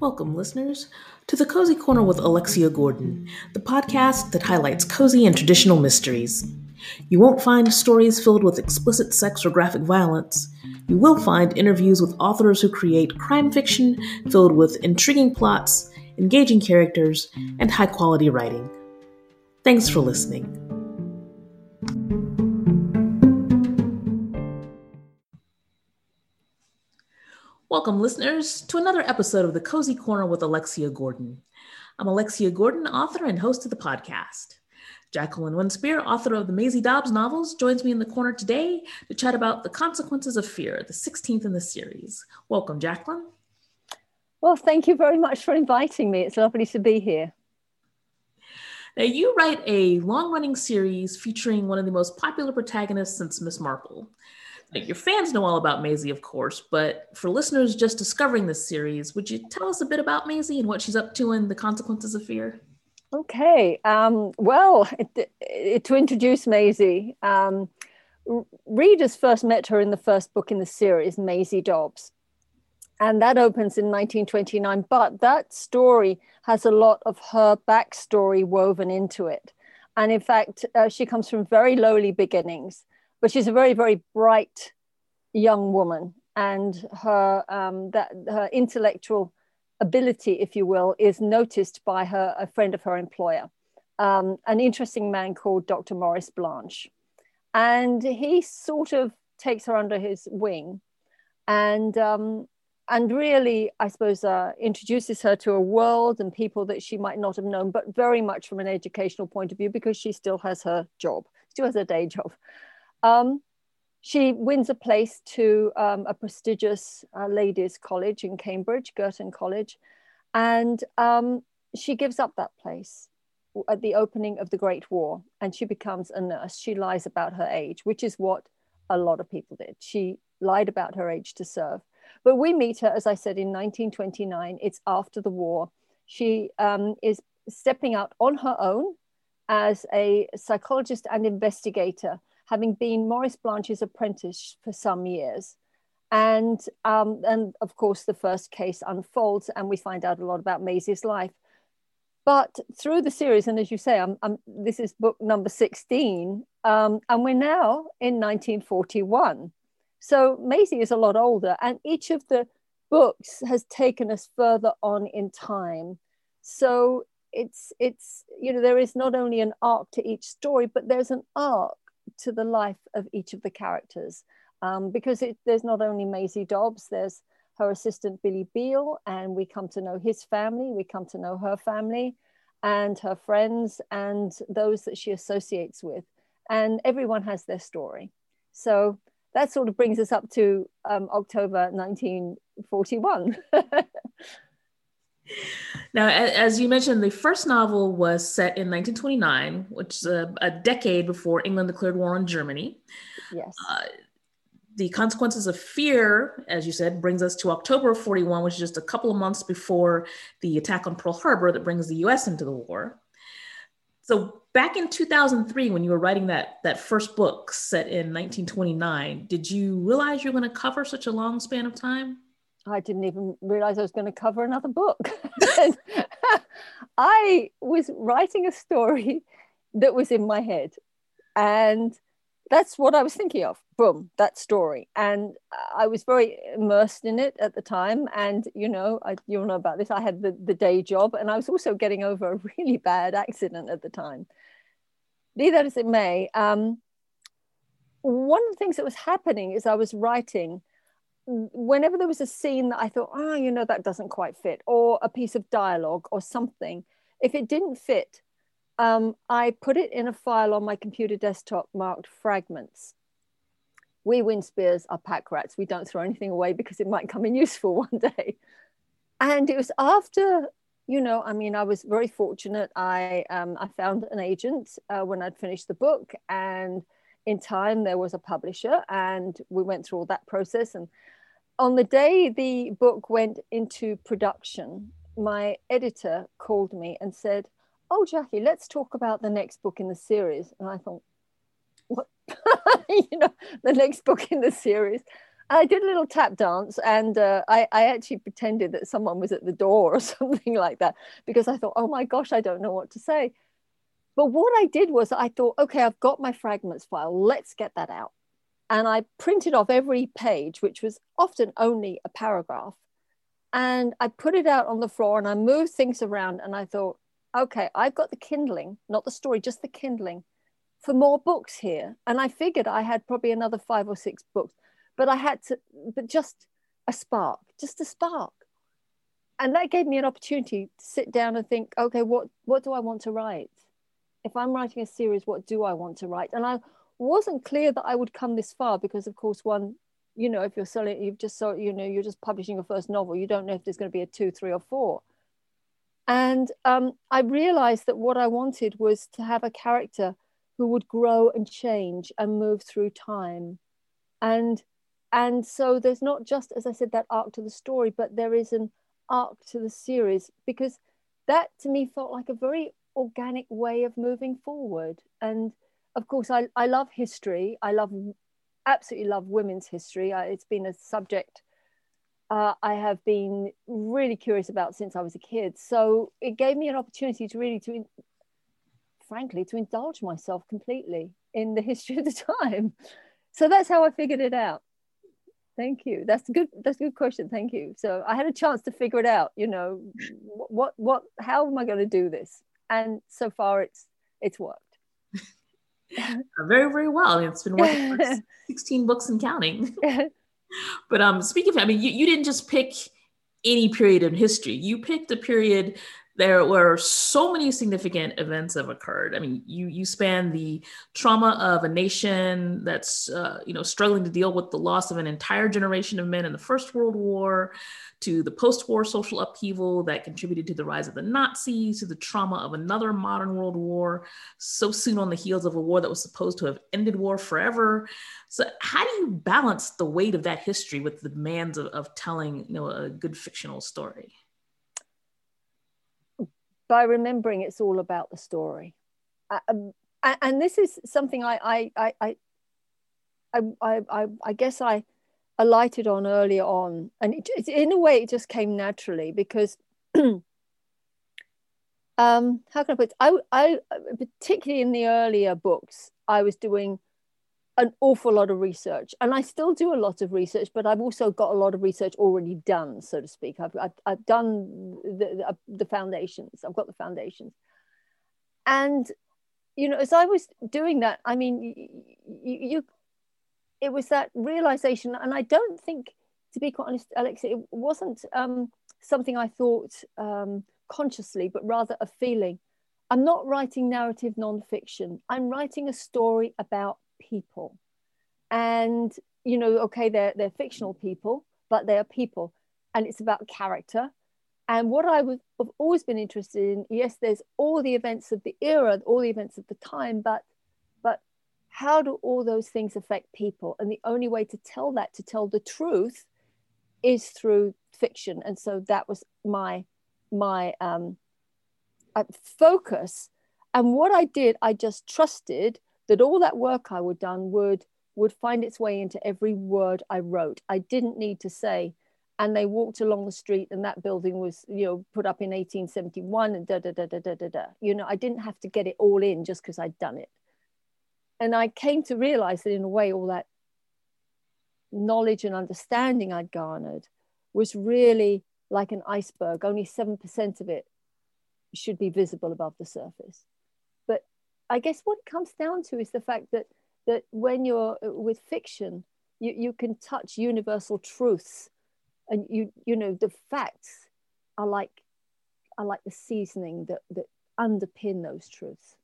Welcome, listeners, to the Cozy Corner with Alexia Gordon, the podcast that highlights cozy and traditional mysteries. You won't find stories filled with explicit sex or graphic violence. You will find interviews with authors who create crime fiction filled with intriguing plots, engaging characters, and high quality writing. Thanks for listening. Welcome, listeners, to another episode of the Cozy Corner with Alexia Gordon. I'm Alexia Gordon, author and host of the podcast. Jacqueline Winspear, author of the Maisie Dobbs novels, joins me in the corner today to chat about The Consequences of Fear, the 16th in the series. Welcome, Jacqueline. Well, thank you very much for inviting me. It's lovely to be here. Now, you write a long running series featuring one of the most popular protagonists since Miss Marple like your fans know all about Maisie, of course, but for listeners just discovering this series, would you tell us a bit about Maisie and what she's up to in The Consequences of Fear? Okay. Um, well, it, it, to introduce Maisie, um, readers first met her in the first book in the series, Maisie Dobbs. And that opens in 1929. But that story has a lot of her backstory woven into it. And in fact, uh, she comes from very lowly beginnings but she's a very very bright young woman and her um, that her intellectual ability if you will is noticed by her a friend of her employer um, an interesting man called dr maurice blanche. And he sort of takes her under his wing and um, and really i suppose uh, introduces her to a world and people that she might not have known but very much from an educational point of view because she still has her job still has her day job um, she wins a place to um, a prestigious uh, ladies' college in Cambridge, Girton College, and um, she gives up that place at the opening of the Great War and she becomes a nurse. She lies about her age, which is what a lot of people did. She lied about her age to serve. But we meet her, as I said, in 1929. It's after the war. She um, is stepping out on her own as a psychologist and investigator having been Maurice Blanche's apprentice for some years. And, um, and of course, the first case unfolds, and we find out a lot about Maisie's life. But through the series, and as you say, I'm, I'm, this is book number 16, um, and we're now in 1941. So Maisie is a lot older, and each of the books has taken us further on in time. So it's it's you know there is not only an arc to each story, but there's an arc to the life of each of the characters um, because it, there's not only Maisie Dobbs, there's her assistant Billy Beale, and we come to know his family, we come to know her family and her friends and those that she associates with. And everyone has their story. So that sort of brings us up to um, October 1941. Now, as you mentioned, the first novel was set in 1929, which is a, a decade before England declared war on Germany. Yes. Uh, the consequences of fear, as you said, brings us to October of 41, which is just a couple of months before the attack on Pearl Harbor that brings the US into the war. So back in 2003, when you were writing that, that first book set in 1929, did you realize you were going to cover such a long span of time? I didn't even realize I was going to cover another book. I was writing a story that was in my head. And that's what I was thinking of. Boom, that story. And I was very immersed in it at the time. And, you know, I, you'll know about this. I had the, the day job and I was also getting over a really bad accident at the time. Be that as it may, um, one of the things that was happening is I was writing whenever there was a scene that I thought, oh, you know, that doesn't quite fit, or a piece of dialogue or something, if it didn't fit, um, I put it in a file on my computer desktop marked fragments. We Winspears are pack rats. We don't throw anything away because it might come in useful one day. And it was after, you know, I mean, I was very fortunate. I um, I found an agent uh, when I'd finished the book, and in time there was a publisher, and we went through all that process. And on the day the book went into production, my editor called me and said, Oh, Jackie, let's talk about the next book in the series. And I thought, What? you know, the next book in the series. I did a little tap dance, and uh, I, I actually pretended that someone was at the door or something like that because I thought, oh my gosh, I don't know what to say. But what I did was I thought, okay, I've got my fragments file. Let's get that out. And I printed off every page, which was often only a paragraph. And I put it out on the floor and I moved things around. And I thought, okay, I've got the kindling, not the story, just the kindling for more books here. And I figured I had probably another five or six books but I had to, but just a spark, just a spark. And that gave me an opportunity to sit down and think, okay, what, what do I want to write? If I'm writing a series, what do I want to write? And I wasn't clear that I would come this far because, of course, one, you know, if you're selling, you've just so, you know, you're just publishing your first novel, you don't know if there's going to be a two, three, or four. And um, I realized that what I wanted was to have a character who would grow and change and move through time. And and so there's not just as i said that arc to the story but there is an arc to the series because that to me felt like a very organic way of moving forward and of course i, I love history i love absolutely love women's history I, it's been a subject uh, i have been really curious about since i was a kid so it gave me an opportunity to really to frankly to indulge myself completely in the history of the time so that's how i figured it out Thank you. That's a good. That's a good question. Thank you. So I had a chance to figure it out. You know, what, what, how am I going to do this? And so far, it's it's worked. Very, very well. I mean, it's been working for 16 books and counting. but um, speaking of, I mean, you, you didn't just pick any period in history. You picked a period there were so many significant events have occurred. I mean, you you span the trauma of a nation that's uh, you know struggling to deal with the loss of an entire generation of men in the First World War, to the post-war social upheaval that contributed to the rise of the Nazis, to the trauma of another modern world war, so soon on the heels of a war that was supposed to have ended war forever. So, how do you balance the weight of that history with the demands of, of telling you know a good fictional story? By remembering it's all about the story. Uh, um, and this is something I, I, I, I, I, I, guess I alighted on earlier on. And it, in a way, it just came naturally because um, how can I put it? I, I particularly in the earlier books, I was doing an awful lot of research and i still do a lot of research but i've also got a lot of research already done so to speak. I've, I've, I've done the, the, the foundations. I've got the foundations. And you know as i was doing that i mean you, you it was that realization and i don't think to be quite honest alex it wasn't um, something i thought um, consciously but rather a feeling. I'm not writing narrative nonfiction. I'm writing a story about people. And, you know, okay, they're, they're fictional people, but they are people. And it's about character. And what I was, have always been interested in, yes, there's all the events of the era, all the events of the time, but but how do all those things affect people? And the only way to tell that, to tell the truth, is through fiction. And so that was my my um, uh, focus. And what I did, I just trusted that all that work I would done would would find its way into every word I wrote. I didn't need to say, and they walked along the street and that building was, you know, put up in 1871 and da da da da da da da. You know, I didn't have to get it all in just because I'd done it. And I came to realize that in a way, all that knowledge and understanding I'd garnered was really like an iceberg. Only 7% of it should be visible above the surface. I guess what it comes down to is the fact that that when you're uh, with fiction, you, you can touch universal truths, and you you know the facts are like are like the seasoning that that underpin those truths.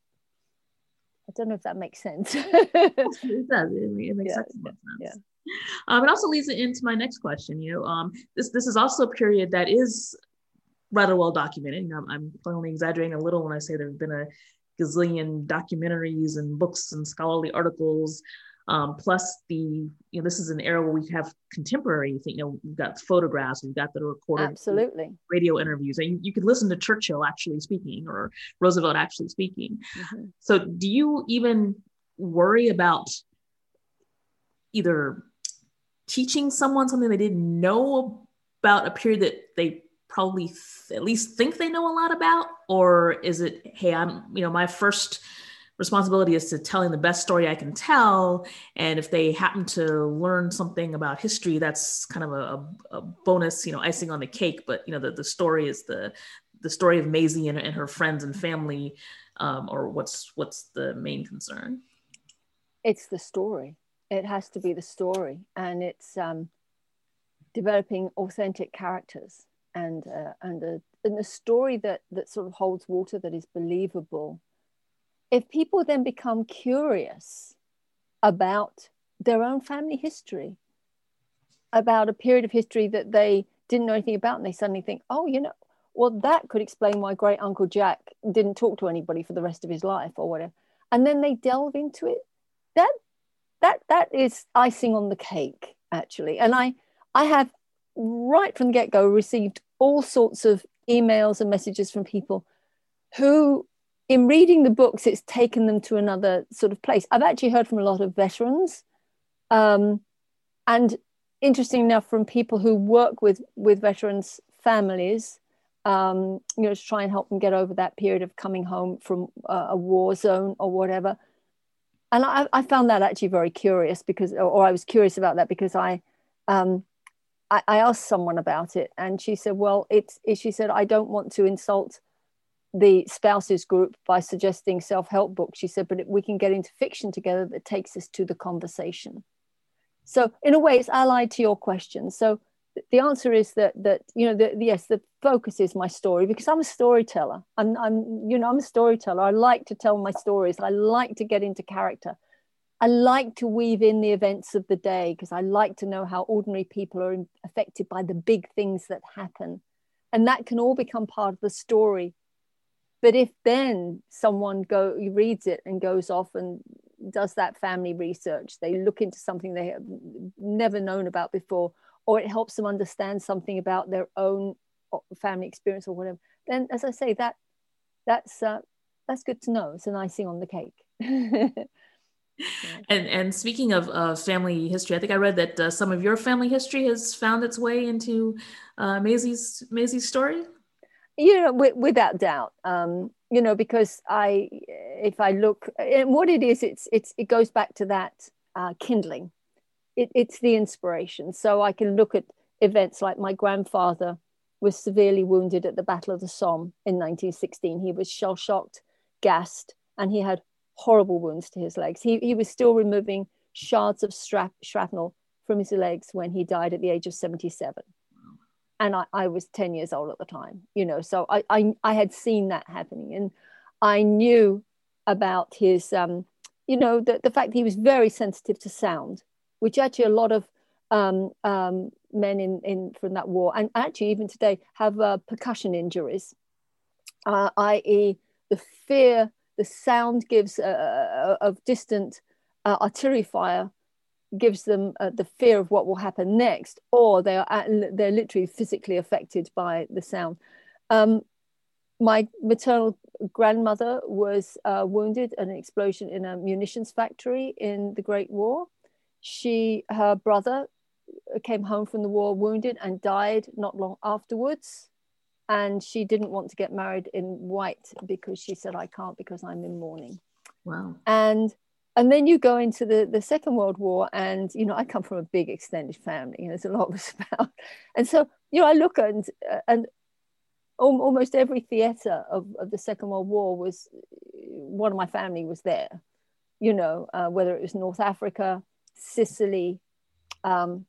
I don't know if that makes sense. it does. It, makes yeah, sense. Yeah. Um, it also leads into my next question. You know, um, this this is also a period that is rather well documented. I'm, I'm only exaggerating a little when I say there have been a gazillion documentaries and books and scholarly articles. Um, plus the, you know, this is an era where we have contemporary, you know, we've got photographs, we've got the recorded absolutely radio interviews, and you, you could listen to Churchill actually speaking or Roosevelt actually speaking. Mm-hmm. So, do you even worry about either teaching someone something they didn't know about a period that they probably th- at least think they know a lot about or is it hey i'm you know my first responsibility is to telling the best story i can tell and if they happen to learn something about history that's kind of a, a bonus you know icing on the cake. But you know the, the story is the the story of Maisie and, and her friends and family um, or what's what's the main concern? It's the story. It has to be the story. And it's um, developing authentic characters and uh, and a and a story that that sort of holds water that is believable. If people then become curious about their own family history about a period of history that they didn't know anything about and they suddenly think oh you know well that could explain why great uncle jack didn't talk to anybody for the rest of his life or whatever. And then they delve into it. That that that is icing on the cake actually. And i i have right from the get-go received all sorts of emails and messages from people who in reading the books it's taken them to another sort of place. I've actually heard from a lot of veterans um, and interesting enough from people who work with with veterans families um, you know to try and help them get over that period of coming home from a, a war zone or whatever. And I, I, found that actually very curious because or i was curious about that because i um, I, I, asked someone about it and she said, well, it's, she said, I don't want to insult the spouses group by suggesting self-help books. She said, but we can get into fiction together that takes us to the conversation. So in a way, it's allied to your question. So the answer is that that you know the, yes the focus is my story because i'm a storyteller I'm, I'm you know i'm a storyteller i like to tell my stories i like to get into character I like to weave in the events of the day because I like to know how ordinary people are affected by the big things that happen. And that can all become part of the story. But if then someone go reads it and goes off and does that family research, they look into something they have never known about before, or it helps them understand something about their own family experience or whatever, then as I say, that that's uh, that's good to know. It's an icing on the cake. And and speaking of uh, family history, I think I read that uh, some of your family history has found its way into uh, Maisie's Maisie's story. You know, w- without doubt. Um, you know, because I, if I look, and what it is, it's it's it goes back to that uh, kindling. It, it's the inspiration. So I can look at events like my grandfather was severely wounded at the Battle of the Somme in 1916. He was shell shocked, gassed, and he had horrible wounds to his legs. He, he was still removing shards of strap, shrapnel from his legs when he died at the age of 77. And I, I was 10 years old at the time, you know, so I, I, I had seen that happening. And I knew about his, um, you know, the, the fact he was very sensitive to sound, which actually a lot of um, um, men in, in from that war, and actually even today, have uh, percussion injuries, uh, i.e., the fear the sound gives uh, uh, of distant uh, artillery fire gives them uh, the fear of what will happen next, or they are at, they're literally physically affected by the sound. Um, my maternal grandmother was uh, wounded in an explosion in a munitions factory in the Great War. She, her brother, came home from the war wounded and died not long afterwards and she didn't want to get married in white because she said i can't because i'm in mourning. Wow. And and then you go into the the second world war and you know i come from a big extended family and there's a lot about. And so you know i look and and almost every theater of, of the second world war was one of my family was there you know uh, whether it was north africa sicily um,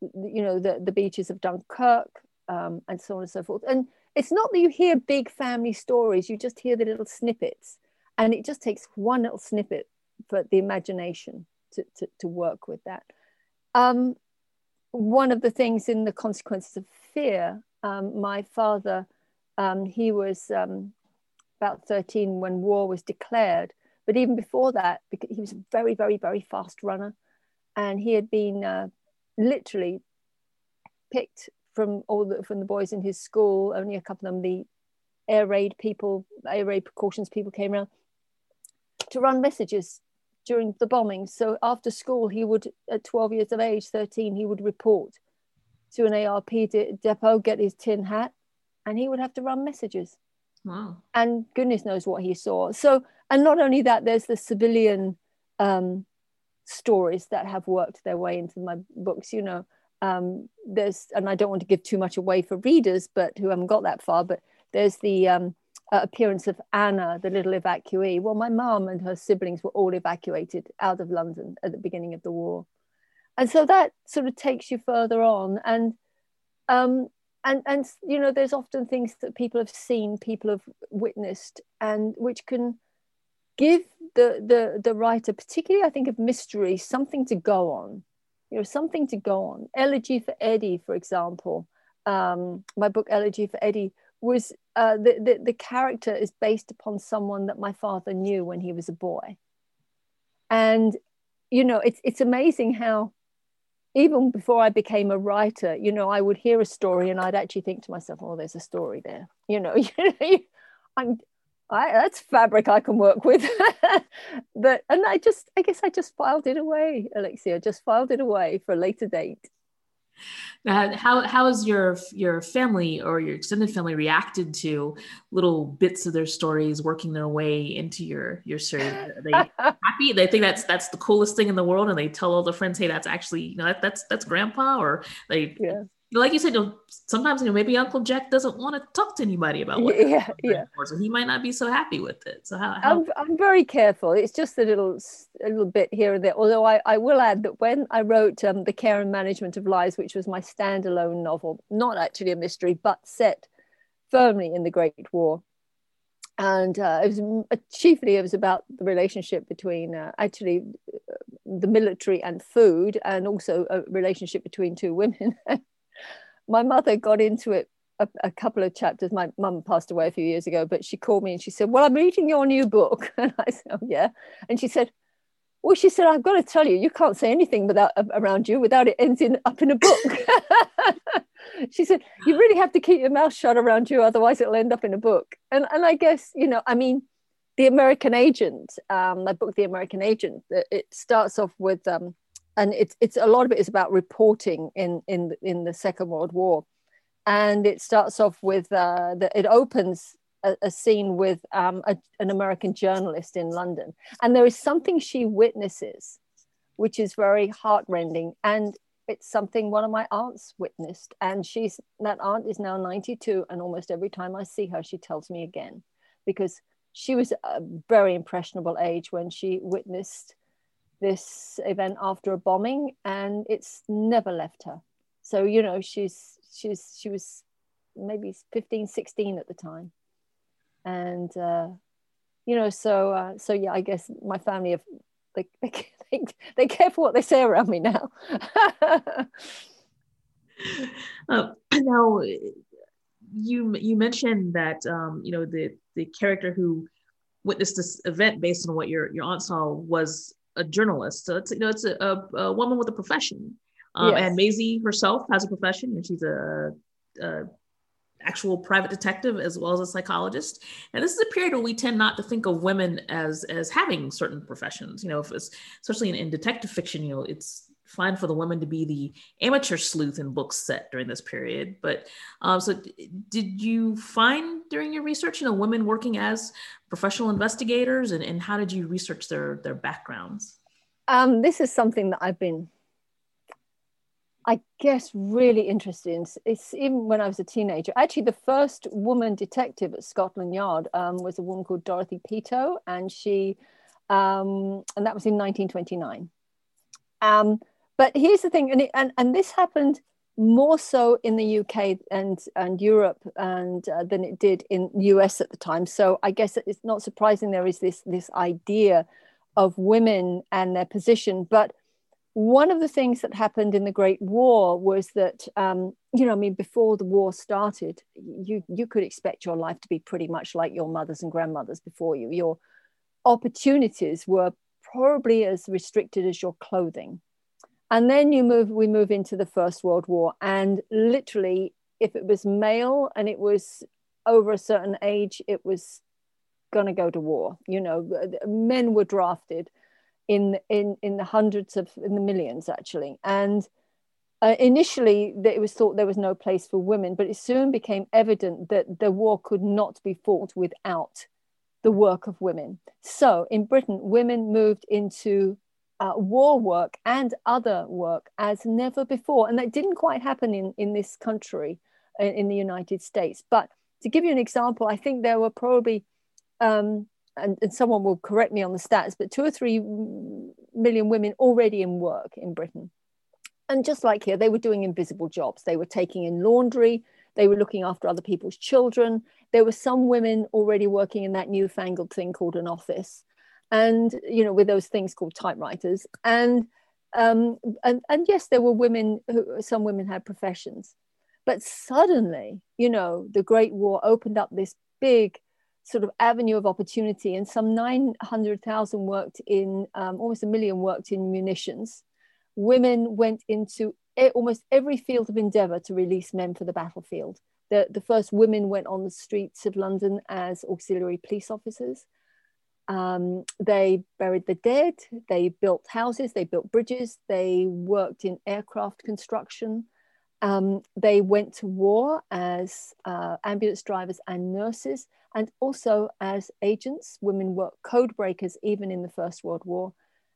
you know the, the beaches of dunkirk um, and so on and so forth. And it's not that you hear big family stories, you just hear the little snippets. And it just takes one little snippet for the imagination to, to, to work with that. Um, one of the things in the consequences of fear, um, my father, um, he was um, about 13 when war was declared. But even before that, because he was a very, very, very fast runner. And he had been uh, literally picked from all the from the boys in his school. Only a couple of them, the air raid people, air raid precautions people came around to run messages during the bombings. So after school, he would, at 12 years of age, 13, he would report to an ARP de- depot, get his tin hat, and he would have to run messages. Wow. And goodness knows what he saw. So, and not only that, there's the civilian um, stories that have worked their way into my books, you know. Um, there's, and I don't want to give too much away for readers, but who haven't got that far, but there's the um, uh, appearance of Anna, the little evacuee. Well, my mom and her siblings were all evacuated out of London at the beginning of the war. And so that sort of takes you further on. And, um, and, and, you know, there's often things that people have seen, people have witnessed, and which can give the, the, the writer, particularly I think of mystery, something to go on, you know, something to go on. Elegy for Eddie, for example, um, my book Elegy for Eddie was uh, the, the, the character is based upon someone that my father knew when he was a boy. And, you know, it's, it's amazing how even before I became a writer, you know, I would hear a story and I'd actually think to myself, oh, there's a story there. You know, I'm, I, that's fabric I can work with. but, and I just, I guess I just filed it away, Alexia, just filed it away for a later date. Uh, how how has your your family or your extended family reacted to little bits of their stories working their way into your your series? Are they happy? They think that's that's the coolest thing in the world, and they tell all their friends, "Hey, that's actually you know that, that's that's Grandpa," or they yeah like you said, you know, sometimes you know maybe Uncle Jack doesn't want to talk to anybody about what yeah, yeah. so he might not be so happy with it. So how, how... I'm, I'm very careful. It's just a little a little bit here and there. Although I, I will add that when I wrote um, the Care and Management of Lies, which was my standalone novel, not actually a mystery, but set firmly in the Great War, and uh, it was uh, chiefly it was about the relationship between uh, actually uh, the military and food, and also a relationship between two women. my mother got into it a, a, couple of chapters. My mum passed away a few years ago, but she called me and she said, Well, I'm reading your new book. And I said, Oh, yeah. And she said, Well, she said, I've got to tell you, you can't say anything without around you without it ending up in a book. she said, You really have to keep your mouth shut around you, otherwise it'll end up in a book. And and I guess, you know, I mean, the American Agent, um, my book, The American Agent, it starts off with um, and it's it's a lot of it is about reporting in in in the Second World War, and it starts off with uh, the, it opens a, a scene with um, a, an American journalist in London, and there is something she witnesses, which is very heartrending, and it's something one of my aunts witnessed, and she's that aunt is now ninety two, and almost every time I see her, she tells me again, because she was a very impressionable age when she witnessed this event after a bombing and it's never left her. So you know she's she's she was maybe 15 16 at the time. And uh you know so uh so yeah i guess my family have they they, they care for what they say around me now. Uh, now you you mentioned that um you know the the character who witnessed this event based on what your your aunt saw was a journalist. So it's you know it's a, a, a woman with a profession. Um, yes. And Maisie herself has a profession, and she's a, a, actual private detective as well as a psychologist. And this is a period where we tend not to think of women as as having certain professions. You know, if it's, especially in, in detective fiction, you know, it's fine for the women to be the amateur sleuth in books set during this period. But um, so, did you find during your research, you know, women working as professional investigators, and, and how did you research their their backgrounds? Um, this is something that I've been, I guess, really interested in. It's even when I was a teenager. Actually, the first woman detective at Scotland Yard um, was a woman called Dorothy Peto, and she, um, and that was in 1929. Um, but here's the thing, and, it, and and this happened more so in the UK and and Europe and uh, than it did in US at the time. So I guess it's not surprising there is this this idea of women and their position. But one of the things that happened in the Great War was that um, you know I mean before the war started, you you could expect your life to be pretty much like your mothers and grandmothers before you. Your opportunities were probably as restricted as your clothing and then you move we move into the first world war. And literally if it was male and it was over a certain age it was going to go to war. You know men were drafted in in in the hundreds of in the millions actually. And uh, initially it was thought there was no place for women but it soon became evident that the war could not be fought without the work of women. So in britain women moved into uh, war work and other work as never before and that didn't quite happen in in this country in, in the united states but to give you an example i think there were probably um, and, and, someone will correct me on the stats, but two or three million women already in work in Britain. And just like here, they were doing invisible jobs. They were taking in laundry, they were looking after other people's children. There were some women already working in that newfangled thing called an office, and you know, with those things called typewriters. And um, and, and yes, there were women who some women had professions, but suddenly, you know, the Great War opened up this big sort of avenue of opportunity, and some 900,000 worked in, um, almost a million worked in munitions. Women went into almost every field of endeavor to release men for the battlefield. The, the first women went on the streets of London as auxiliary police officers. Um, they buried the dead, they built houses, they built bridges, they worked in aircraft construction. Um, they went to war as uh, ambulance drivers and nurses, and also as agents. Women were code breakers even in the First World War.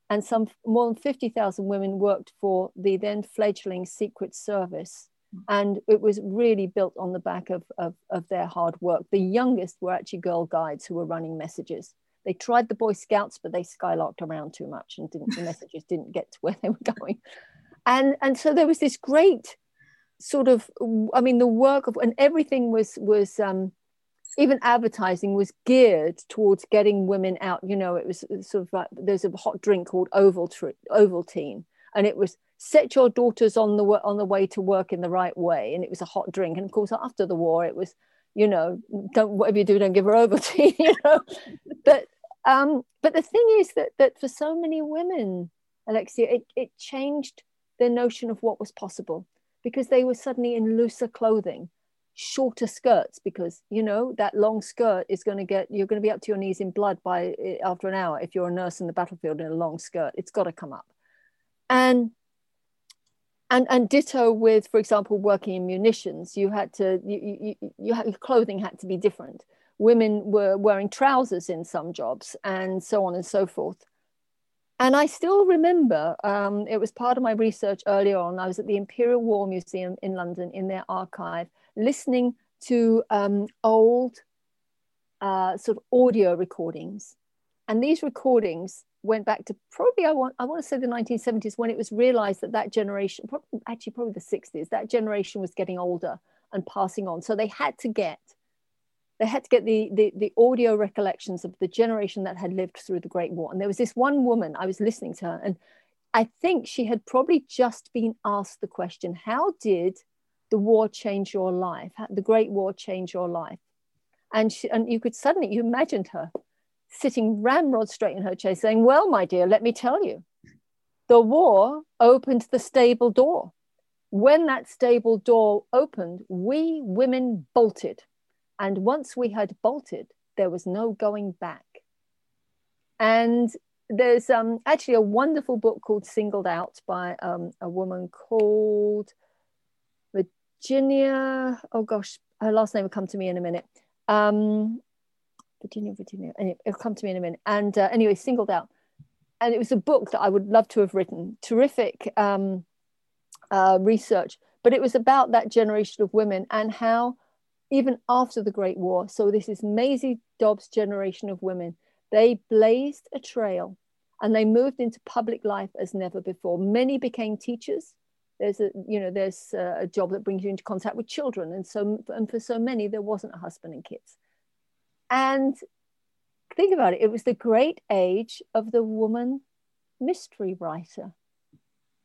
And some more than 50,000 women worked for the then fledgling Secret Service. And it was really built on the back of, of, of their hard work. The youngest were actually girl guides who were running messages. They tried the Boy Scouts, but they skylarked around too much and didn't, the messages didn't get to where they were going. And, and so there was this great sort of i mean the work of and everything was was um even advertising was geared towards getting women out. You know it was sort of like there's a hot drink called oval ovaltine and it was set your daughters on the on the way to work in the right way and it was a hot drink. And of course after the war it was you know don't whatever you do don't give her ovaltine you know. But um but the thing is that that for so many women alexia it, it changed their notion of what was possible because they were suddenly in looser clothing shorter skirts because you know that long skirt is going to get you're going to be up to your knees in blood by eh, after an hour if you're a nurse in the battlefield in a long skirt. It's got to come up. And and and ditto with for example working in munitions. You had to you you, you your clothing had to be different women were wearing trousers in some jobs and so on and so forth and I still remember um, it was part of my research earlier on. I was at the Imperial War Museum in London in their archive, listening to um, old uh, sort of audio recordings. And these recordings went back to probably, I want, I want to say the 1970s when it was realized that that generation, probably, actually probably the 60s, that generation was getting older and passing on. So they had to get they had to get the, the, the audio recollections of the generation that had lived through the Great War. And there was this one woman, I was listening to her, and I think she had probably just been asked the question How did the war change your life? How, the Great War change your life? And, she, and you could suddenly, you imagined her sitting ramrod straight in her chair saying, Well, my dear, let me tell you, the war opened the stable door. When that stable door opened, we women bolted and once we had bolted, there was no going back. And there's um, actually a wonderful book called Singled Out by um, a woman called Virginia. Oh gosh, her last name will come to me in a minute. Um, Virginia, Virginia. Anyway, it'll come to me in a minute. And uh, anyway, Singled Out. And it was a book that I would love to have written. Terrific um, uh, research. But it was about that generation of women and how even after the Great War. So this is Maisie Dobbs' generation of women. They blazed a trail and they moved into public life as never before. Many became teachers. There's a, you know, there's a job that brings you into contact with children. And so, and for so many, there wasn't a husband and kids. And think about it, it was the great age of the woman mystery writer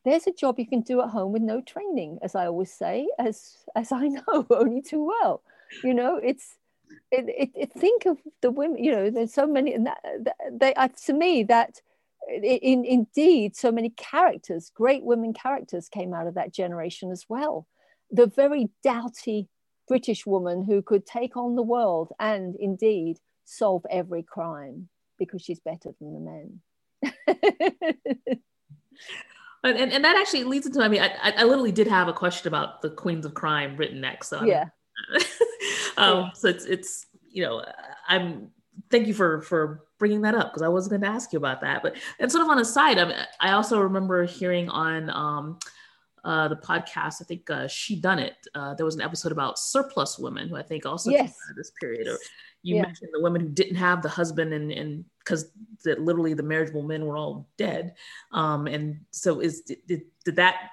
there's a job you can do at home with no training as i always say as as i know only too well. You know it's it, it, it think of the women you know there's so many and that, they uh, to me that in, indeed so many characters great women characters came out of that generation as well. The very doughty british woman who could take on the world and indeed solve every crime because she's better than the men and, and, and that actually leads into, I mean, I, I literally did have a question about the Queens of Crime written next. So yeah. um, yeah. So it's, it's, you know, I'm, thank you for, for bringing that up because I wasn't going to ask you about that. But, and sort of on a side, I, mean, I also remember hearing on, um, uh, the podcast. I think uh, Shedunnit. Uh, there was an episode about surplus women who I think also yes. this period. Or you yeah. mentioned the women who didn't have the husband and and because that literally the marriageable men were all dead. Um, and so is did, did that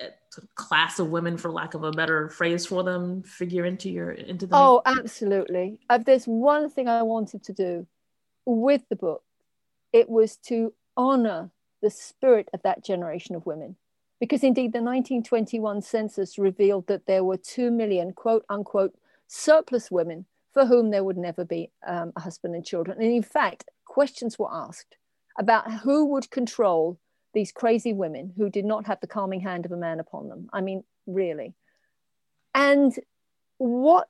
uh, class of women, for lack of a better phrase for them, figure into your into the? Oh, absolutely. If there's one thing I wanted to do with the book, it was to honor the spirit of that generation of women because indeed the 1921 census revealed that there were 2 million quote unquote surplus women for whom there would never be um, a husband and children. And in fact, questions were asked about who would control these crazy women who did not have the calming hand of a man upon them. I mean, really. And what,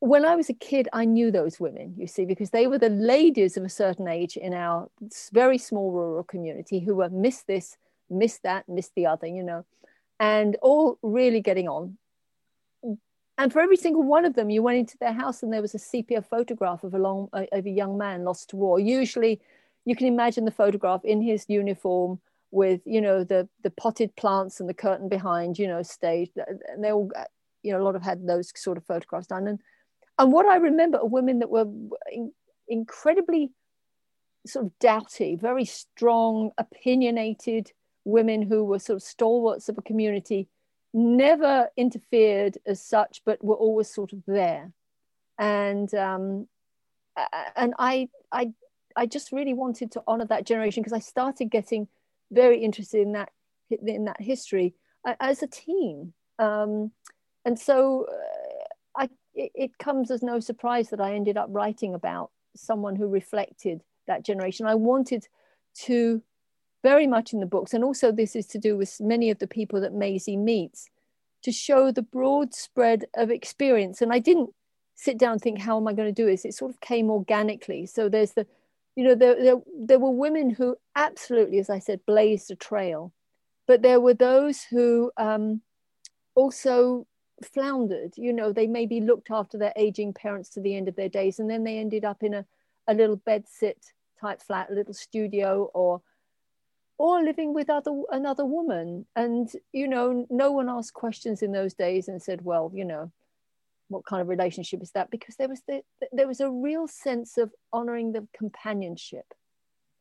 when I was a kid, I knew those women, you see, because they were the ladies of a certain age in our very small rural community who were miss this, miss that, miss the other, you know, and all really getting on and for every single one of them, you went into their house and there was a sepia photograph of a long of a young man lost to war. Usually, you can imagine the photograph in his uniform with you know the the potted plants and the curtain behind, you know, stage. And they all, uh, you know, a lot of had those sort of photographs done. And and what I remember are women that were in, incredibly sort of doughty, very strong, opinionated women who were sort of stalwarts of a community never interfered as such, but were always sort of there. And um, and I I I just really wanted to honor that generation because I started getting very interested in that in that history as a teen. Um, and so uh, I it, it comes as no surprise that I ended up writing about someone who reflected that generation. I wanted to very much in the books. And also, this is to do with many of the people that Maisie meets to show the broad spread of experience. And I didn't sit down and think, how am I going to do this? It sort of came organically. So there's the, you know, there, there, there were women who absolutely, as I said, blazed a trail. But there were those who um, also floundered. You know, they maybe looked after their aging parents to the end of their days, and then they ended up in a, a little bedsit type flat, a little studio, or or living with other another woman. And you know no one asked questions in those days and said well you know what kind of relationship is that? Because there was the, there was a real sense of honoring the companionship.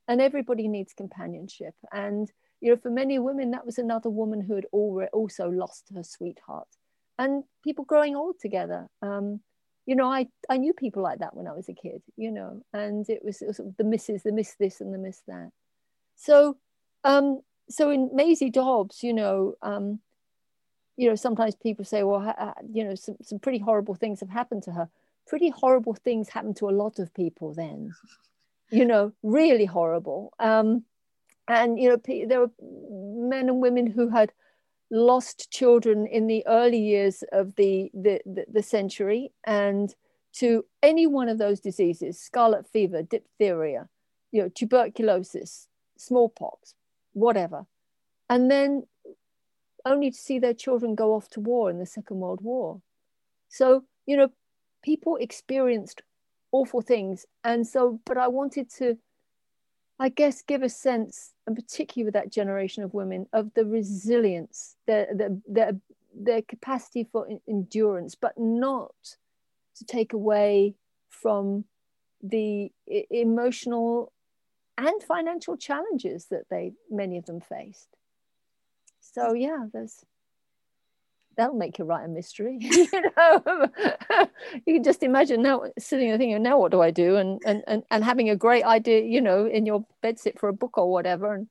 And everybody needs companionship. And you know for many women that was another woman who had also lost her sweetheart. And people growing old together. Um, you know I, I knew people like that when i was a kid you know and it was, it was the misses the miss this and the miss that. So um, so in Maisie Dobbs, you know, um, you know, sometimes people say, well, ha- you know, some, some pretty horrible things have happened to her. Pretty horrible things happen to a lot of people then, you know, really horrible. Um, and, you know, there were men and women who had lost children in the early years of the, the, the, the century and to any one of those diseases, scarlet fever, diphtheria, you know, tuberculosis, smallpox, whatever. And then only to see their children go off to war in the Second World War. So, you know, people experienced awful things. And so, but I wanted to, I guess, give a sense, and particularly with that generation of women, of the resilience, their, their, their, their capacity for endurance, but not to take away from the emotional and financial challenges that they many of them faced. So yeah, there's that'll make you write a mystery. you know, you can just imagine now sitting there thinking, now what do I do? And and and and having a great idea, you know, in your bedsit for a book or whatever. And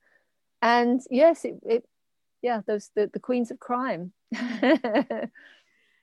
and yes, it, it yeah, those the, the queens of crime.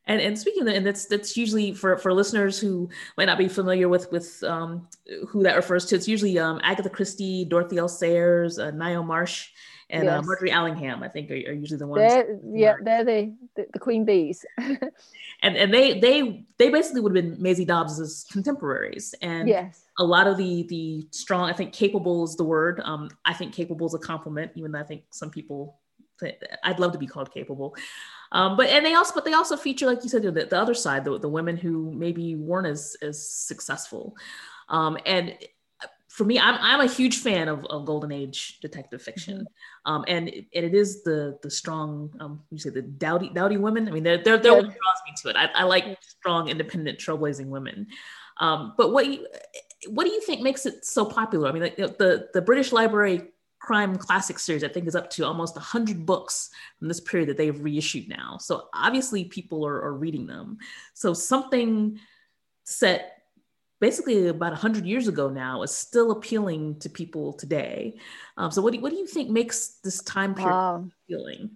And and speaking of that, and that's that's usually for for listeners who might not be familiar with with um, who that refers to. It's usually um, Agatha Christie, Dorothy L. Sayers, uh, Ngaio Marsh, and uh, yes. uh, Margery Allingham. I think are, are usually the ones. They're, yeah, they're the, the, the queen bees. and and they they they basically would have been Maisie Dobbs's contemporaries. And yes, a lot of the the strong. I think capable is the word. Um, I think capable is a compliment, even though I think some people. I'd love to be called capable. Um, but and they also but they also feature like you said the, the other side the, the women who maybe weren't as as successful um, and for me, I'm, I'm a huge fan of, of golden age detective fiction, mm-hmm. um, and it, and it is the the strong um, you say the dowdy dowdy women. I mean, they're they're, they're yeah. what draws me to it. I, I like strong, independent, trailblazing women. Um, but what you, what do you think makes it so popular? I mean, like, the the British Library crime classic series, I think, is up to almost hundred books from this period that they've reissued now. So obviously, people are, are reading them. So something set basically about 100 years ago now is still appealing to people today. Um, so what do, what do you think makes this time period um, appealing?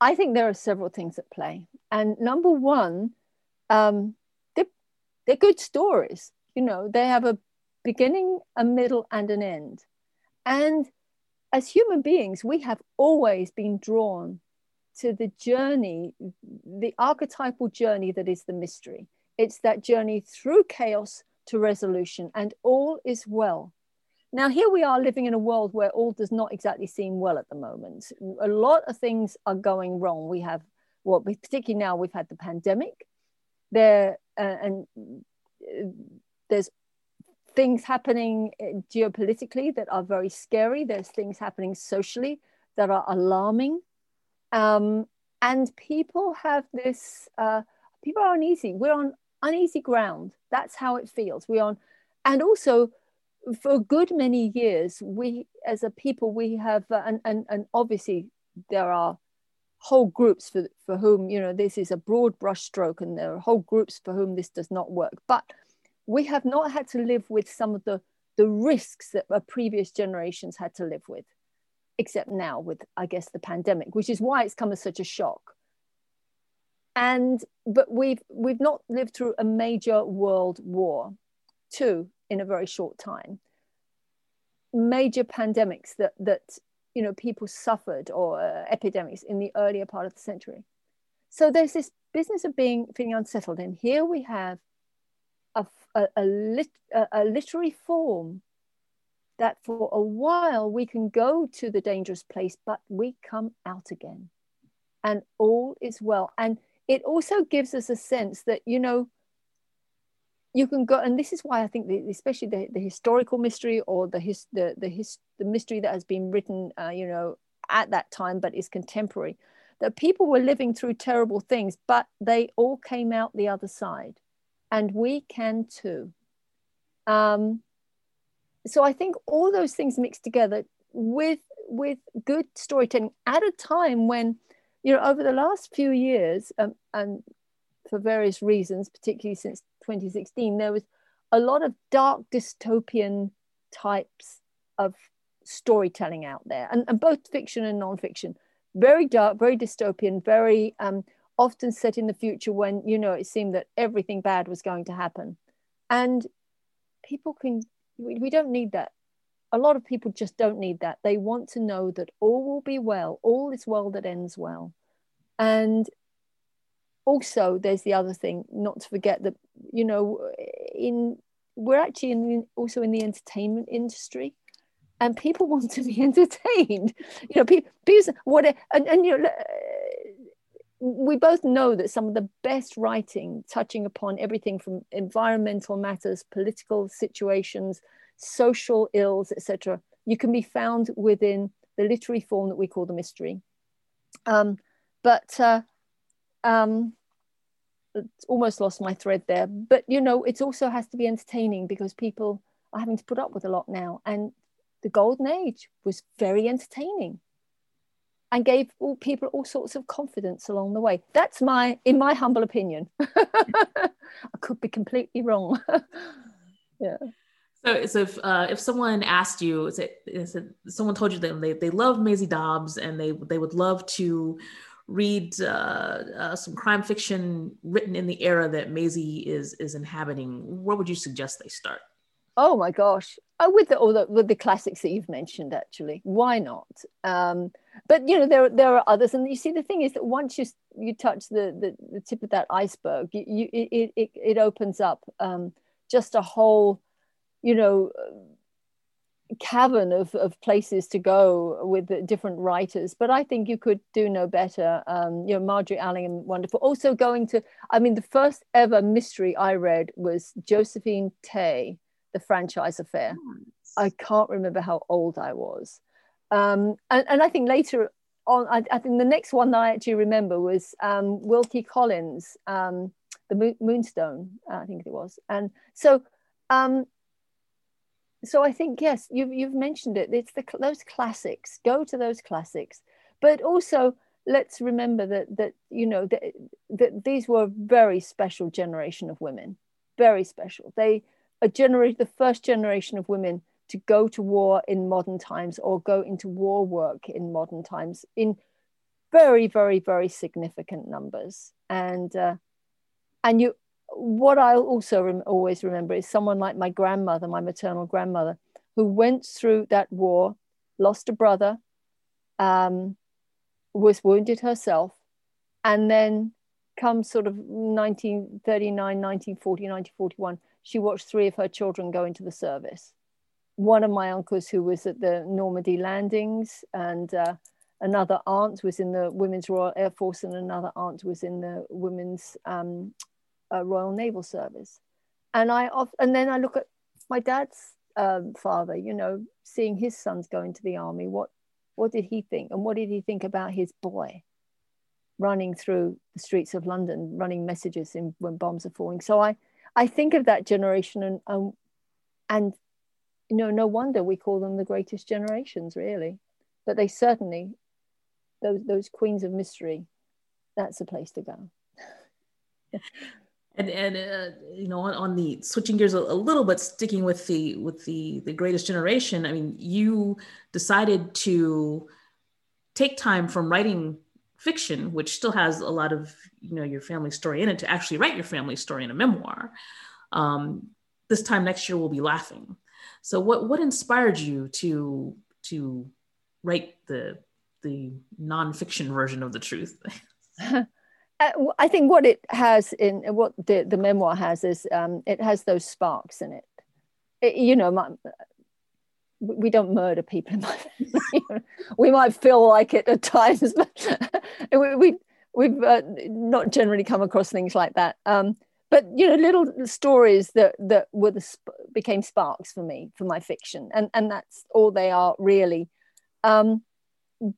I think there are several things at play. And number one, um, they're, they're good stories. You know, they have a beginning, a middle, and an end. And as human beings, we have always been drawn to the journey, the archetypal journey that is the mystery. It's that journey through chaos to resolution, and all is well. Now, here we are living in a world where all does not exactly seem well at the moment. A lot of things are going wrong. We have, well, particularly now, we've had the pandemic. There uh, and uh, there's things happening uh, geopolitically that are very scary. There's things happening socially that are alarming, um, and people have this. Uh, people are uneasy. We're on uneasy ground. That's how it feels. We're on, and also for a good many years, we as a people we have, uh, and, and and obviously there are whole groups for for whom you know this is a broad brushstroke, and there are whole groups for whom this does not work. But we have not had to live with some of the the risks that our previous generations had to live with except now with i guess the pandemic which is why it's come as such a shock. And but we've we've not lived through a major world war two in a very short time. Major pandemics that that you know people suffered or uh, epidemics in the earlier part of the century. So there's this business of being feeling unsettled. And here we have a, a, a, lit, a, a literary form that for a while we can go to the dangerous place but we come out again. And all is well. And it also gives us a sense that you know you can go and this is why i think the, especially the, the historical mystery or the his the the, his, the mystery that has been written uh, you know at that time but is contemporary that people were living through terrible things but they all came out the other side and we can too um, so i think all those things mixed together with with good storytelling at a time when you know, over the last few years, um, and for various reasons, particularly since 2016, there was a lot of dark dystopian types of storytelling out there, and, and both fiction and nonfiction. Very dark, very dystopian, very um, often set in the future when, you know, it seemed that everything bad was going to happen. And people can, we, we don't need that a lot of people just don't need that. They want to know that all will be well, all is well that ends well. And also, there's the other thing, not to forget that, you know, in we're actually in also in the entertainment industry and people want to be entertained. You know, people, people what, and, and you know, we both know that some of the best writing touching upon everything from environmental matters, political situations, social ills, etc., you can be found within the literary form that we call the mystery. Um, but uh, um, almost lost my thread there. But you know, it also has to be entertaining because people are having to put up with a lot now, and the golden age was very entertaining and gave all people all sorts of confidence along the way. That's my, in my humble opinion. I could be completely wrong. yeah. So, so if uh, if someone asked you, is it, is it, someone told you that they, they love Maisie Dobbs and they they would love to read uh, uh, some crime fiction written in the era that Maisie is is inhabiting, where would you suggest they start? Oh my gosh, oh, with the, all the with the classics that you've mentioned, actually, why not? Um, but you know, there there are others, and you see, the thing is that once you you touch the the, the tip of that iceberg, you, you it, it it opens up um, just a whole you know, cavern of, of places to go with different writers. But i think you could do no better. Um, you know margery allingham wonderful. Also going to i mean the first ever mystery i read was josephine tey the franchise affair. I can't remember how old i was um, and, and i think later on I, I, think the next one that i actually remember was um, wilkie collins um, the moonstone i think it was and so um, so I think yes, you've you've mentioned it. It's the those classics. Go to those classics, but also let's remember that that you know that, that these were a very special generation of women, very special. They a generation, the first generation of women to go to war in modern times or go into war work in modern times in very very very significant numbers and uh, and you what I also rem- always remember is someone like my grandmother, my maternal grandmother, who went through that war, lost a brother, um, was wounded herself, and then come sort of 1939, 1940, 1941, she watched three of her children go into the service. One of my uncles who was at the Normandy landings and uh, another aunt was in the Women's Royal Air Force and another aunt was in the Women's um, uh, Royal Naval Service. And I and then I look at my dad's um, father, you know, seeing his sons go into the army. What what did he think, and what did he think about his boy running through the streets of London, running messages in, when bombs are falling? So I I think of that generation, and um, and you know, no wonder we call them the greatest generations, really. But they certainly those those queens of mystery. That's a place to go. and and uh, you know on, on, the switching gears a, a, little bit sticking with the with the the greatest generation i mean you decided to take time from writing fiction which still has a lot of you know your family story in it to actually write your family story in a memoir um, this time next year we'll be laughing so what what inspired you to to write the the nonfiction version of the truth Uh, I think what it has in what the, the memoir has is um, it has those sparks in it. it you know, my, we don't murder people in my family. we might feel like it at times, but we, we we've uh, not generally come across things like that. Um, but you know, little stories that that were the became sparks for me for my fiction, and and that's all they are really. Um,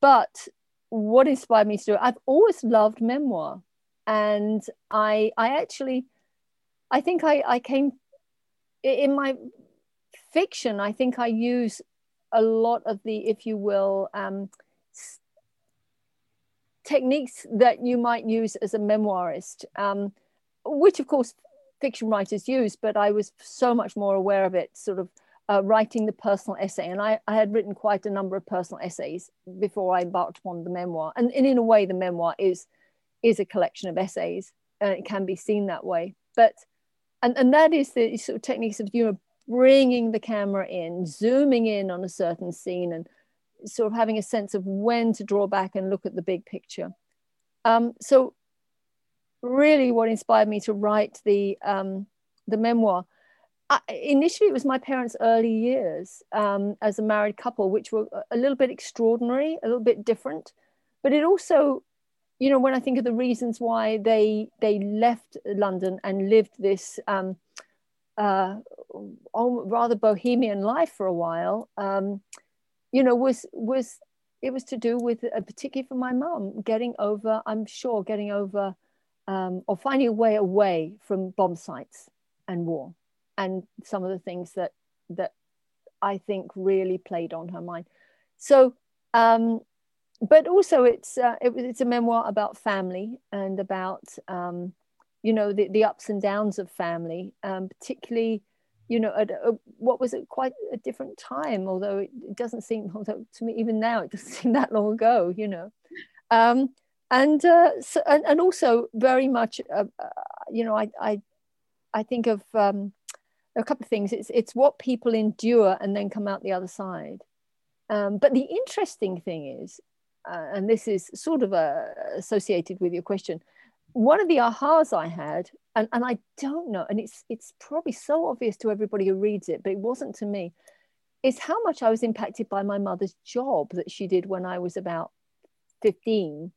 but what inspired me to do it, I've always loved memoir and I I actually I think I I came in my fiction. I think I use a lot of the, if you will, um, techniques that you might use as a memoirist, um, which of course fiction writers use, but I was so much more aware of it, sort of uh, writing the personal essay. And I, I, had written quite a number of personal essays before I embarked upon the memoir. And, and in a way, the memoir is is a collection of essays and it can be seen that way but and, and that is the sort of techniques of you know bringing the camera in zooming in on a certain scene and sort of having a sense of when to draw back and look at the big picture um, so really what inspired me to write the um, the memoir. I, initially it was my parents early years um, as a married couple which were a little bit extraordinary a little bit different. But it also you know when i think of the reasons why they they left london and lived this um, uh, rather bohemian life for a while um, you know was was it was to do with uh, particularly for my mum getting over i'm sure getting over um, or finding a way away from bomb sites and war and some of the things that that i think really played on her mind. So um, but also it's uh, it, it's a memoir about family and about um, you know the, the ups and downs of family um, particularly you know at a, what was it quite a different time although it, doesn't seem although to me even now it doesn't seem that long ago you know. Um, and, uh, so, and and also very much uh, uh, you know I, I I think of um, a couple of things it's it's what people endure and then come out the other side um, but the interesting thing is uh, and this is sort of uh, associated with your question, one of the ahas I had and, and I don't know, and it's it's probably so obvious to everybody who reads it, but it wasn't to me, is how much I was impacted by my mother's job that she did when I was about 15.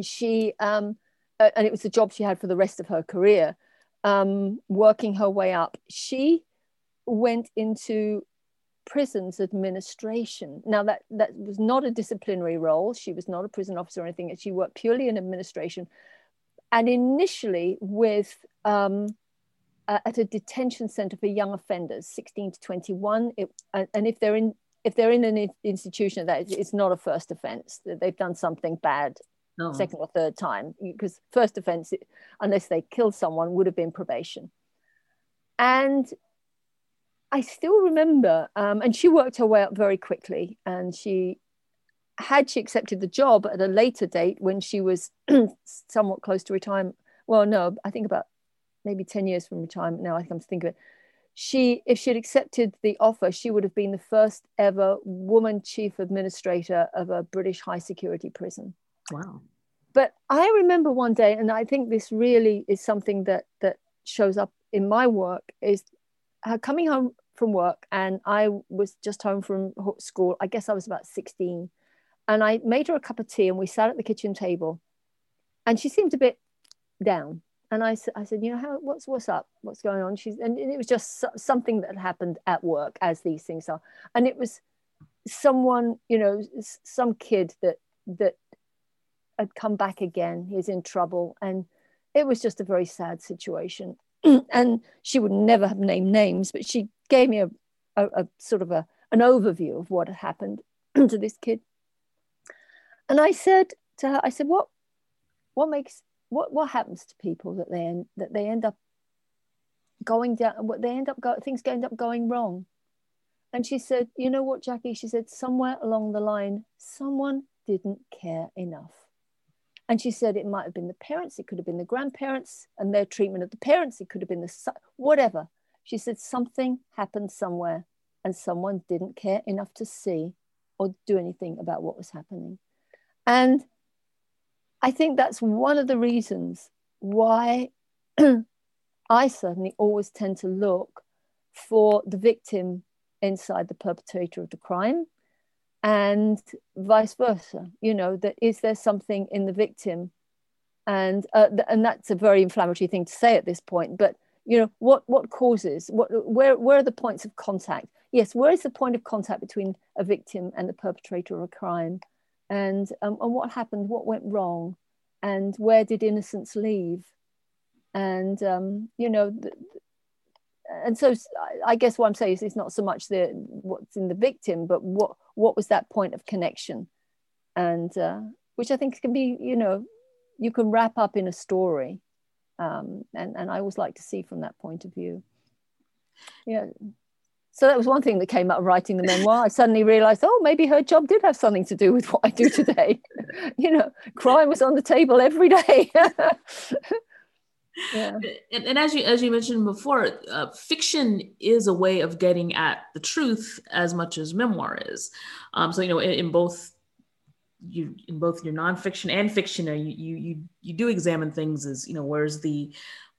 She um, and it was the job she had for the rest of her career, um, working her way up. She went into prisons administration. Now that that was not a disciplinary role. She was not a prison officer or anything. She worked purely in administration, and initially with um, uh, at a detention center for young offenders, 16 to 21. It, uh, and if they're in if they're in an institution that it's not a first offense, that they've done something bad no. second or third time, because first offense, unless they killed someone, would have been probation. And I still remember, um, and she worked her way up very quickly, and she had she accepted the job at a later date when she was somewhat close to retirement. Well, no, I think about maybe 10 years from retirement now, I come to think of it. She, if she had accepted the offer, she would have been the first ever woman chief administrator of a British high security prison. Wow. But I remember one day, and I think this really is something that that shows up in my work, is her coming home from work, and I was just home from school. I guess I was about 16 and I made her a cup of tea and we sat at the kitchen table and she seemed a bit down. And I, I said, you know, how, what's, what's up? What's going on? She's, and it was just something that happened at work as these things are. And it was someone, you know, some kid that, that had come back again. He's in trouble. And it was just a very sad situation. and she would never have named names, but she gave me a, a, a sort of a, an overview of what had happened to this kid and I said to her, I said, what, what makes, what, what happens to people that they end, that they end up going down, what they end up, go, things end up going wrong. And she said, you know what, Jackie? She said, somewhere along the line, someone didn't care enough. And she said it might have been the parents, it could have been the grandparents and their treatment of the parents, it could have been the whatever. She said something happened somewhere and someone didn't care enough to see or do anything about what was happening. And I think that's one of the reasons why I certainly always tend to look for the victim inside the perpetrator of the crime and vice versa you know that is there something in the victim? And uh, th- and that's a very inflammatory thing to say at this point but you know what what causes what where where are the points of contact? Yes where is the point of contact between a victim and the perpetrator of a crime? And um, and what happened, what went wrong, and where did innocence leave, and um, you know, the, and so I guess what I'm saying is it's not so much the what's in the victim, but what what was that point of connection, and uh, which I think can be you know you can wrap up in a story, um, and and I always like to see from that point of view. Yeah. So that was one thing that came out of writing the memoir. I suddenly realized, oh, maybe her job did have something to do with what I do today. you know, crime was on the table every day. yeah. And, as you as you mentioned before, uh, fiction is a way of getting at the truth as much as memoir is. Um, so you know, in, in both you in both your nonfiction and fiction, uh, you you you you do examine things as you know, where's the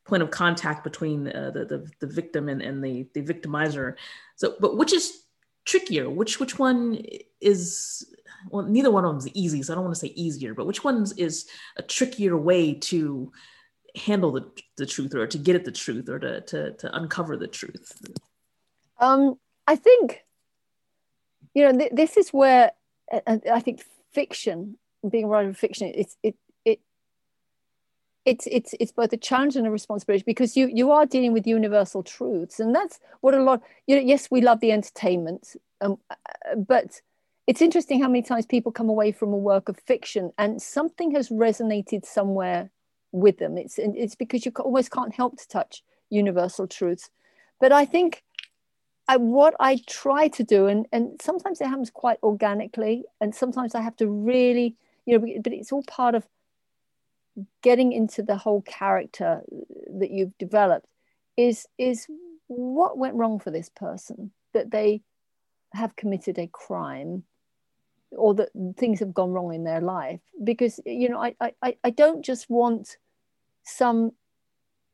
point of contact between uh, the, the, the victim and, and the, the victimizer. So, but which is trickier? Which which one is well? Neither one of them is easy, so I don't want to say easier. But which one is a trickier way to handle the, the truth, or to get at the truth, or to to, to uncover the truth? Um, I think you know th- this is where uh, I think fiction, being a writer of fiction, it's it it, it's it's it's both a challenge and a responsibility because you you are dealing with universal truths and that's what a lot you know yes we love the entertainment um, but it's interesting how many times people come away from a work of fiction and something has resonated somewhere with them. It's it's because you almost can't help to touch universal truths. But i think I, what I try to do, and, and sometimes it happens quite organically, and sometimes I have to really, you know, but it's all part of getting into the whole character that you've developed is is what went wrong for this person that they have committed a crime or that things have gone wrong in their life because you know I I, I don't just want some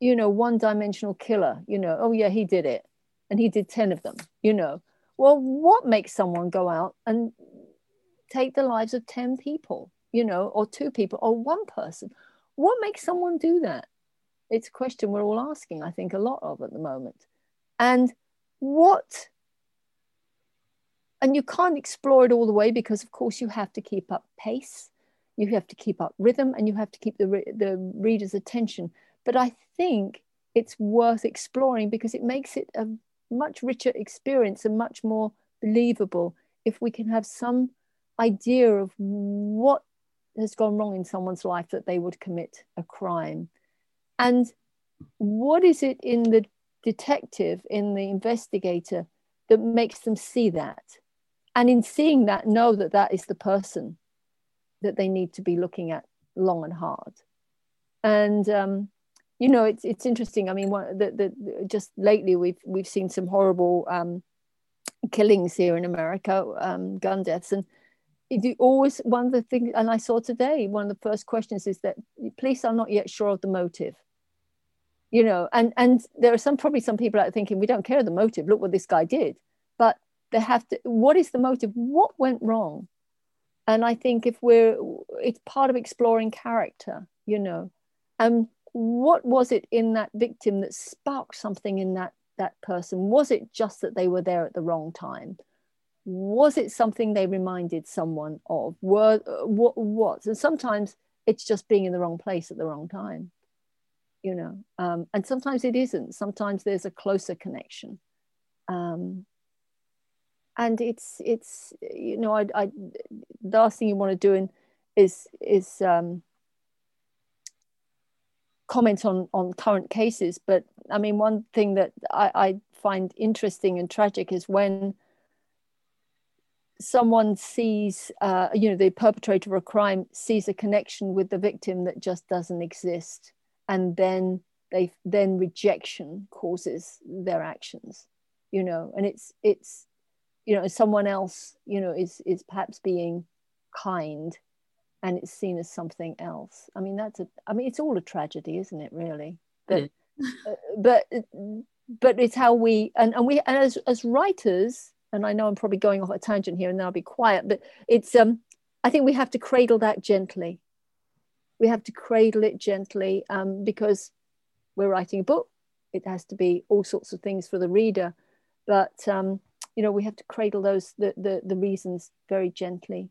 you know, one dimensional killer, you know, oh yeah, he did it. And he did 10 of them, you know. Well, what makes someone go out and take the lives of 10 people, you know, or two people or one person? What makes someone do that? It's a question we're all asking, I think, a lot of at the moment. And what and you can't explore it all the way because of course you have to keep up pace. You have to keep up rhythm and you have to keep the, re- the reader's attention. But i think it's worth exploring because it makes it a much richer experience and much more believable if we can have some idea of what has gone wrong in someone's life that they would commit a crime. And what is it in the detective in the investigator that makes them see that and in seeing that know that that is the person that they need to be looking at long and hard. And um, you know it's it's interesting. I mean one, the, the, just lately we've we've seen some horrible um, killings here in america um, gun deaths. And it always one of the things and i saw today one of the first questions is that police are not yet sure of the motive. You know and and there are some probably some people out thinking we don't care the motive. Look what this guy did they have to what is the motive? What went wrong? And i think if we're it's part of exploring character you know. And what was it in that victim that sparked something in that that person? Was it just that they were there at the wrong time? Was it something they reminded someone of? Were what what? And sometimes it's just being in the wrong place at the wrong time you know. Um, and sometimes it isn't. Sometimes there's a closer connection. Um, and it's it's you know I, I the last thing you want to do in, is is um, comment on on current cases. But i mean one thing that I, I find interesting and tragic is when someone sees uh, you know the perpetrator of a crime sees a connection with the victim that just doesn't exist. And then they then rejection causes their actions you know. And it's it's you know someone else you know is is perhaps being kind and it's seen as something else. I mean that's a i mean it's all a tragedy isn't it really? But uh, but but it's how we and, and we and as as writers and i know i'm probably going off a tangent here and then i'll be quiet but it's um i think we have to cradle that gently. We have to cradle it gently um, because we're writing a book. It has to be all sorts of things for the reader. But um, you know we have to cradle those the the, the reasons very gently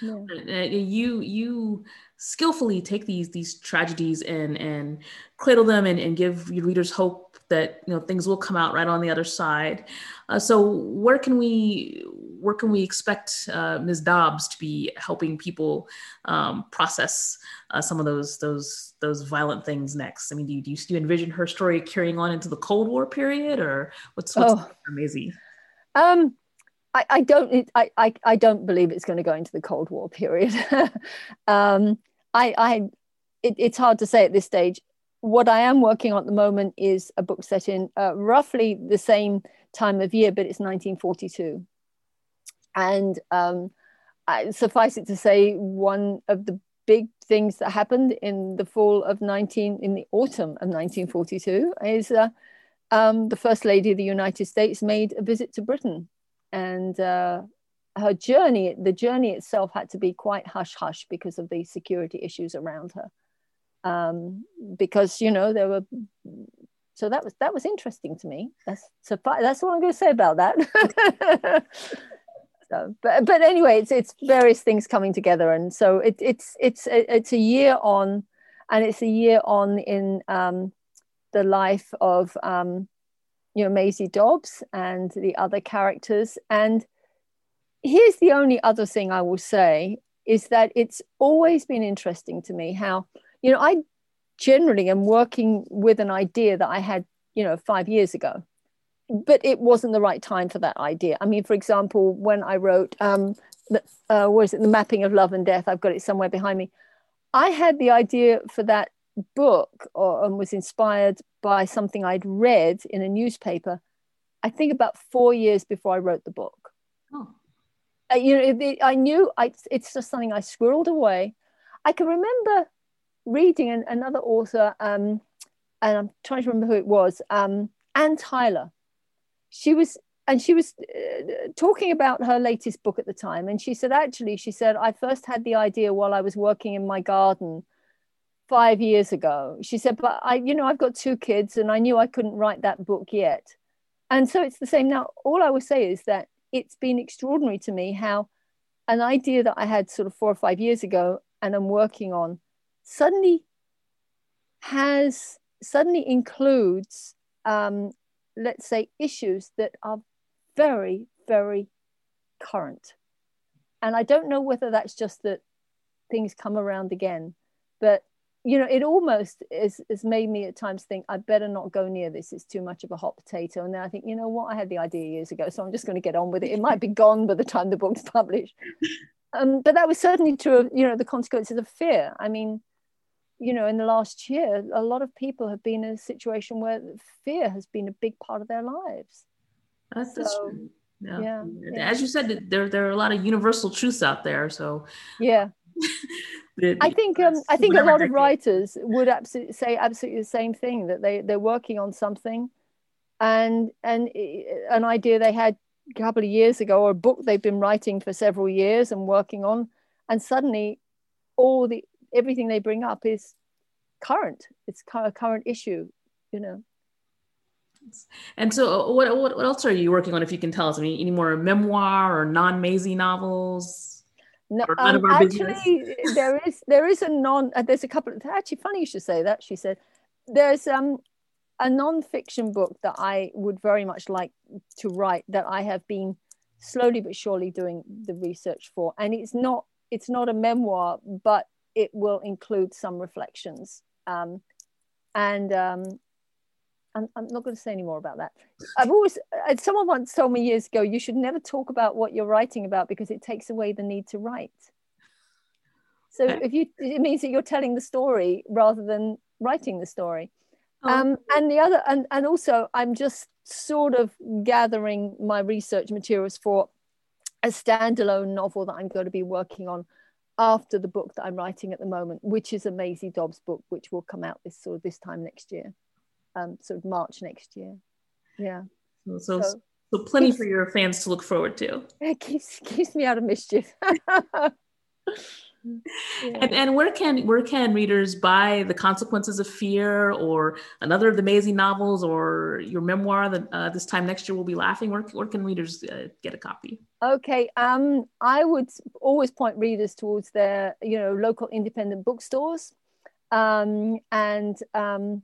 yeah. Uh, you you skillfully take these these tragedies and and cradle them and, and give your readers hope that you know things will come out right on the other side uh, so where can we where can we expect uh, ms dobbs to be helping people um, process uh, some of those those those violent things next i mean do you, do you, envision her story carrying on into the cold war period or what's what's oh. amazing um I, I don't I, I, I don't believe it's going to go into the Cold War period. um, I, I it, it's hard to say at this stage. What I am working on at the moment is a book set in uh, roughly the same time of year, but it's 1942. And um, I, suffice it to say, one of the big things that happened in the fall of 19 in the autumn of 1942 is uh, um, the first lady of the United States made a visit to Britain. And uh, her journey the journey itself had to be quite hush hush because of the security issues around her. Um, because you know there were so that was that was interesting to me. That's that's what i'm going to say about that but but anyway it's it's various things coming together. And so it, it's it's it's a year on and it's a year on in um, the life of um, you know Maisie Dobbs and the other characters. And here's the only other thing I will say is that it's always been interesting to me how you know I generally am working with an idea that I had you know five years ago, but it wasn't the right time for that idea. I mean, for example, when I wrote um, the, uh, what is it, the mapping of love and death? I've got it somewhere behind me. I had the idea for that book or, and was inspired by something I'd read in a newspaper, I think about four years before I wrote the book. Oh. Uh, you know, it, it, I knew I, it's just something I squirreled away. I can remember reading an, another author, um, and I'm trying to remember who it was, um, Anne Tyler. She was, and she was uh, talking about her latest book at the time. And she said, actually, she said, I first had the idea while I was working in my garden five years ago. She said, but I, you know, I've got two kids and I knew I couldn't write that book yet. And so it's the same now. All I will say is that it's been extraordinary to me how an idea that I had sort of four or five years ago and I'm working on suddenly has suddenly includes um, let's say issues that are very very current. And i don't know whether that's just that things come around again but you know it almost is has made me at times think i better not go near this. It's too much of a hot potato. And then i think you know what? I had the idea years ago so i'm just going to get on with it. It might be gone by the time the book's published. Um, but that was certainly true of you know the consequences of fear. I mean you know, in the last year, a lot of people have been in a situation where fear has been a big part of their lives. That's, so, that's true. Yeah. Yeah, yeah. As you said, there there are a lot of universal truths out there. So yeah, I think um, I think a lot of writers would absolutely say absolutely the same thing that they they're working on something, and and an idea they had a couple of years ago or a book they've been writing for several years and working on, and suddenly all the everything they bring up is current. It's a current issue, you know. And so, uh, what, what, what else are you working on? If you can tell us, any, any more memoir or non Maisie novels? No, um, actually, there is there is a non. Uh, there's a couple. Of, actually, funny you should say that. She said there's um a non-fiction book that I would very much like to write that I have been slowly but surely doing the research for, and it's not it's not a memoir, but it will include some reflections. Um, and um, I'm, I'm, not going to say any more about that. I've always, uh, someone once told me years ago, you should never talk about what you're writing about because it takes away the need to write. So if you, it means that you're telling the story rather than writing the story. Oh. Um, and the other, and, and also I'm just sort of gathering my research materials for a standalone novel that I'm going to be working on after the book that I'm writing at the moment, which is a Maisie Dobbs book, which will come out this sort of this time next year, um, sort of March next year. Yeah. So, so, so, plenty keeps, for your fans to look forward to. It keeps keeps me out of mischief. Yeah. And, and where can where can readers buy the consequences of fear or another of the Maisie novels or your memoir that uh, this time next year we'll be laughing? Where, where can readers uh, get a copy? Okay um i would always point readers towards their you know local independent bookstores. Um and um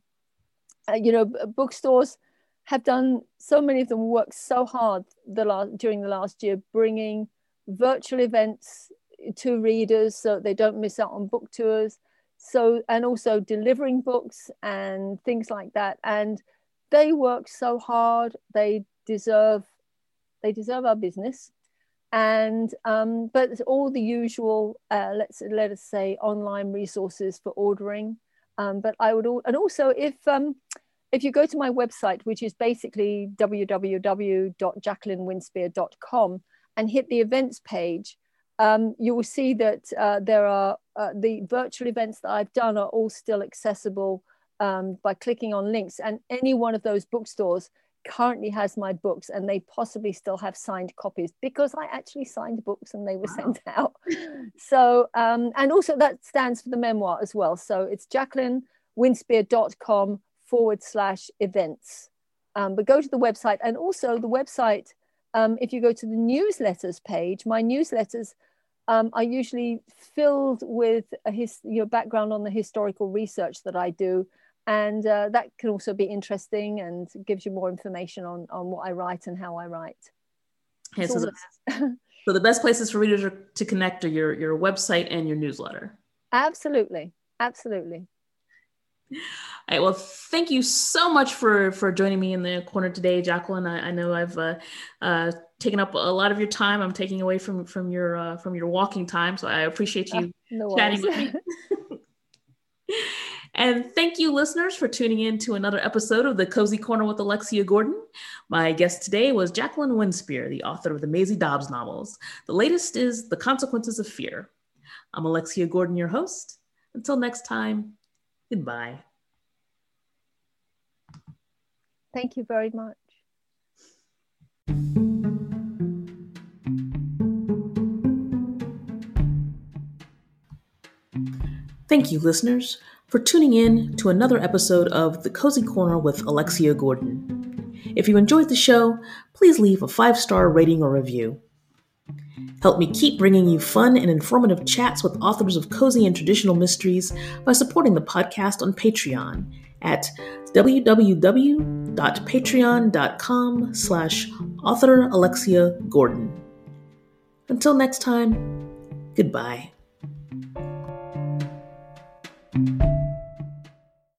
uh, you know bookstores have done so many of them worked so hard the last during the last year bringing virtual events to readers so they don't miss out on book tours. So and also delivering books and things like that. And they work so hard. They deserve they deserve our business. And um, but all the usual uh, let's let us say online resources for ordering. Um, but i would and also if um, if you go to my website which is basically www.jacquelinewinspear.com and hit the events page um, you will see that uh, there are uh, the virtual events that I've done are all still accessible um, by clicking on links. And any one of those bookstores currently has my books and they possibly still have signed copies because I actually signed books and they were wow. sent out. so, um, and also that stands for the memoir as well. So it's jacquelinewinspear.com forward slash events. Um, but go to the website and also the website um, if you go to the newsletters page, my newsletters um, are usually filled with a his, your background on the historical research that I do. And uh, that can also be interesting and gives you more information on, on what I write and how I write. Okay, so, the, so the best places for readers to connect are your, your website and your newsletter. Absolutely. Absolutely. All right. Well, thank you so much for for joining me in the corner today, Jacqueline. I, I know I've uh, uh, taken up a lot of your time. I'm taking away from from your uh, from your walking time, so I appreciate you no chatting with me. and thank you, listeners, for tuning in to another episode of the Cozy Corner with Alexia Gordon. My guest today was Jacqueline Winspear, the author of the Maisie Dobbs novels. The latest is The Consequences of Fear. I'm Alexia Gordon, your host. Until next time, goodbye. Thank you very much. Thank you, listeners, for tuning in to another episode of The Cozy Corner with Alexia Gordon. If you enjoyed the show, please leave a five star rating or review. Help me keep bringing you fun and informative chats with authors of cozy and traditional mysteries by supporting the podcast on Patreon at www.patreon.com slash author Alexia Gordon. Until next time, goodbye.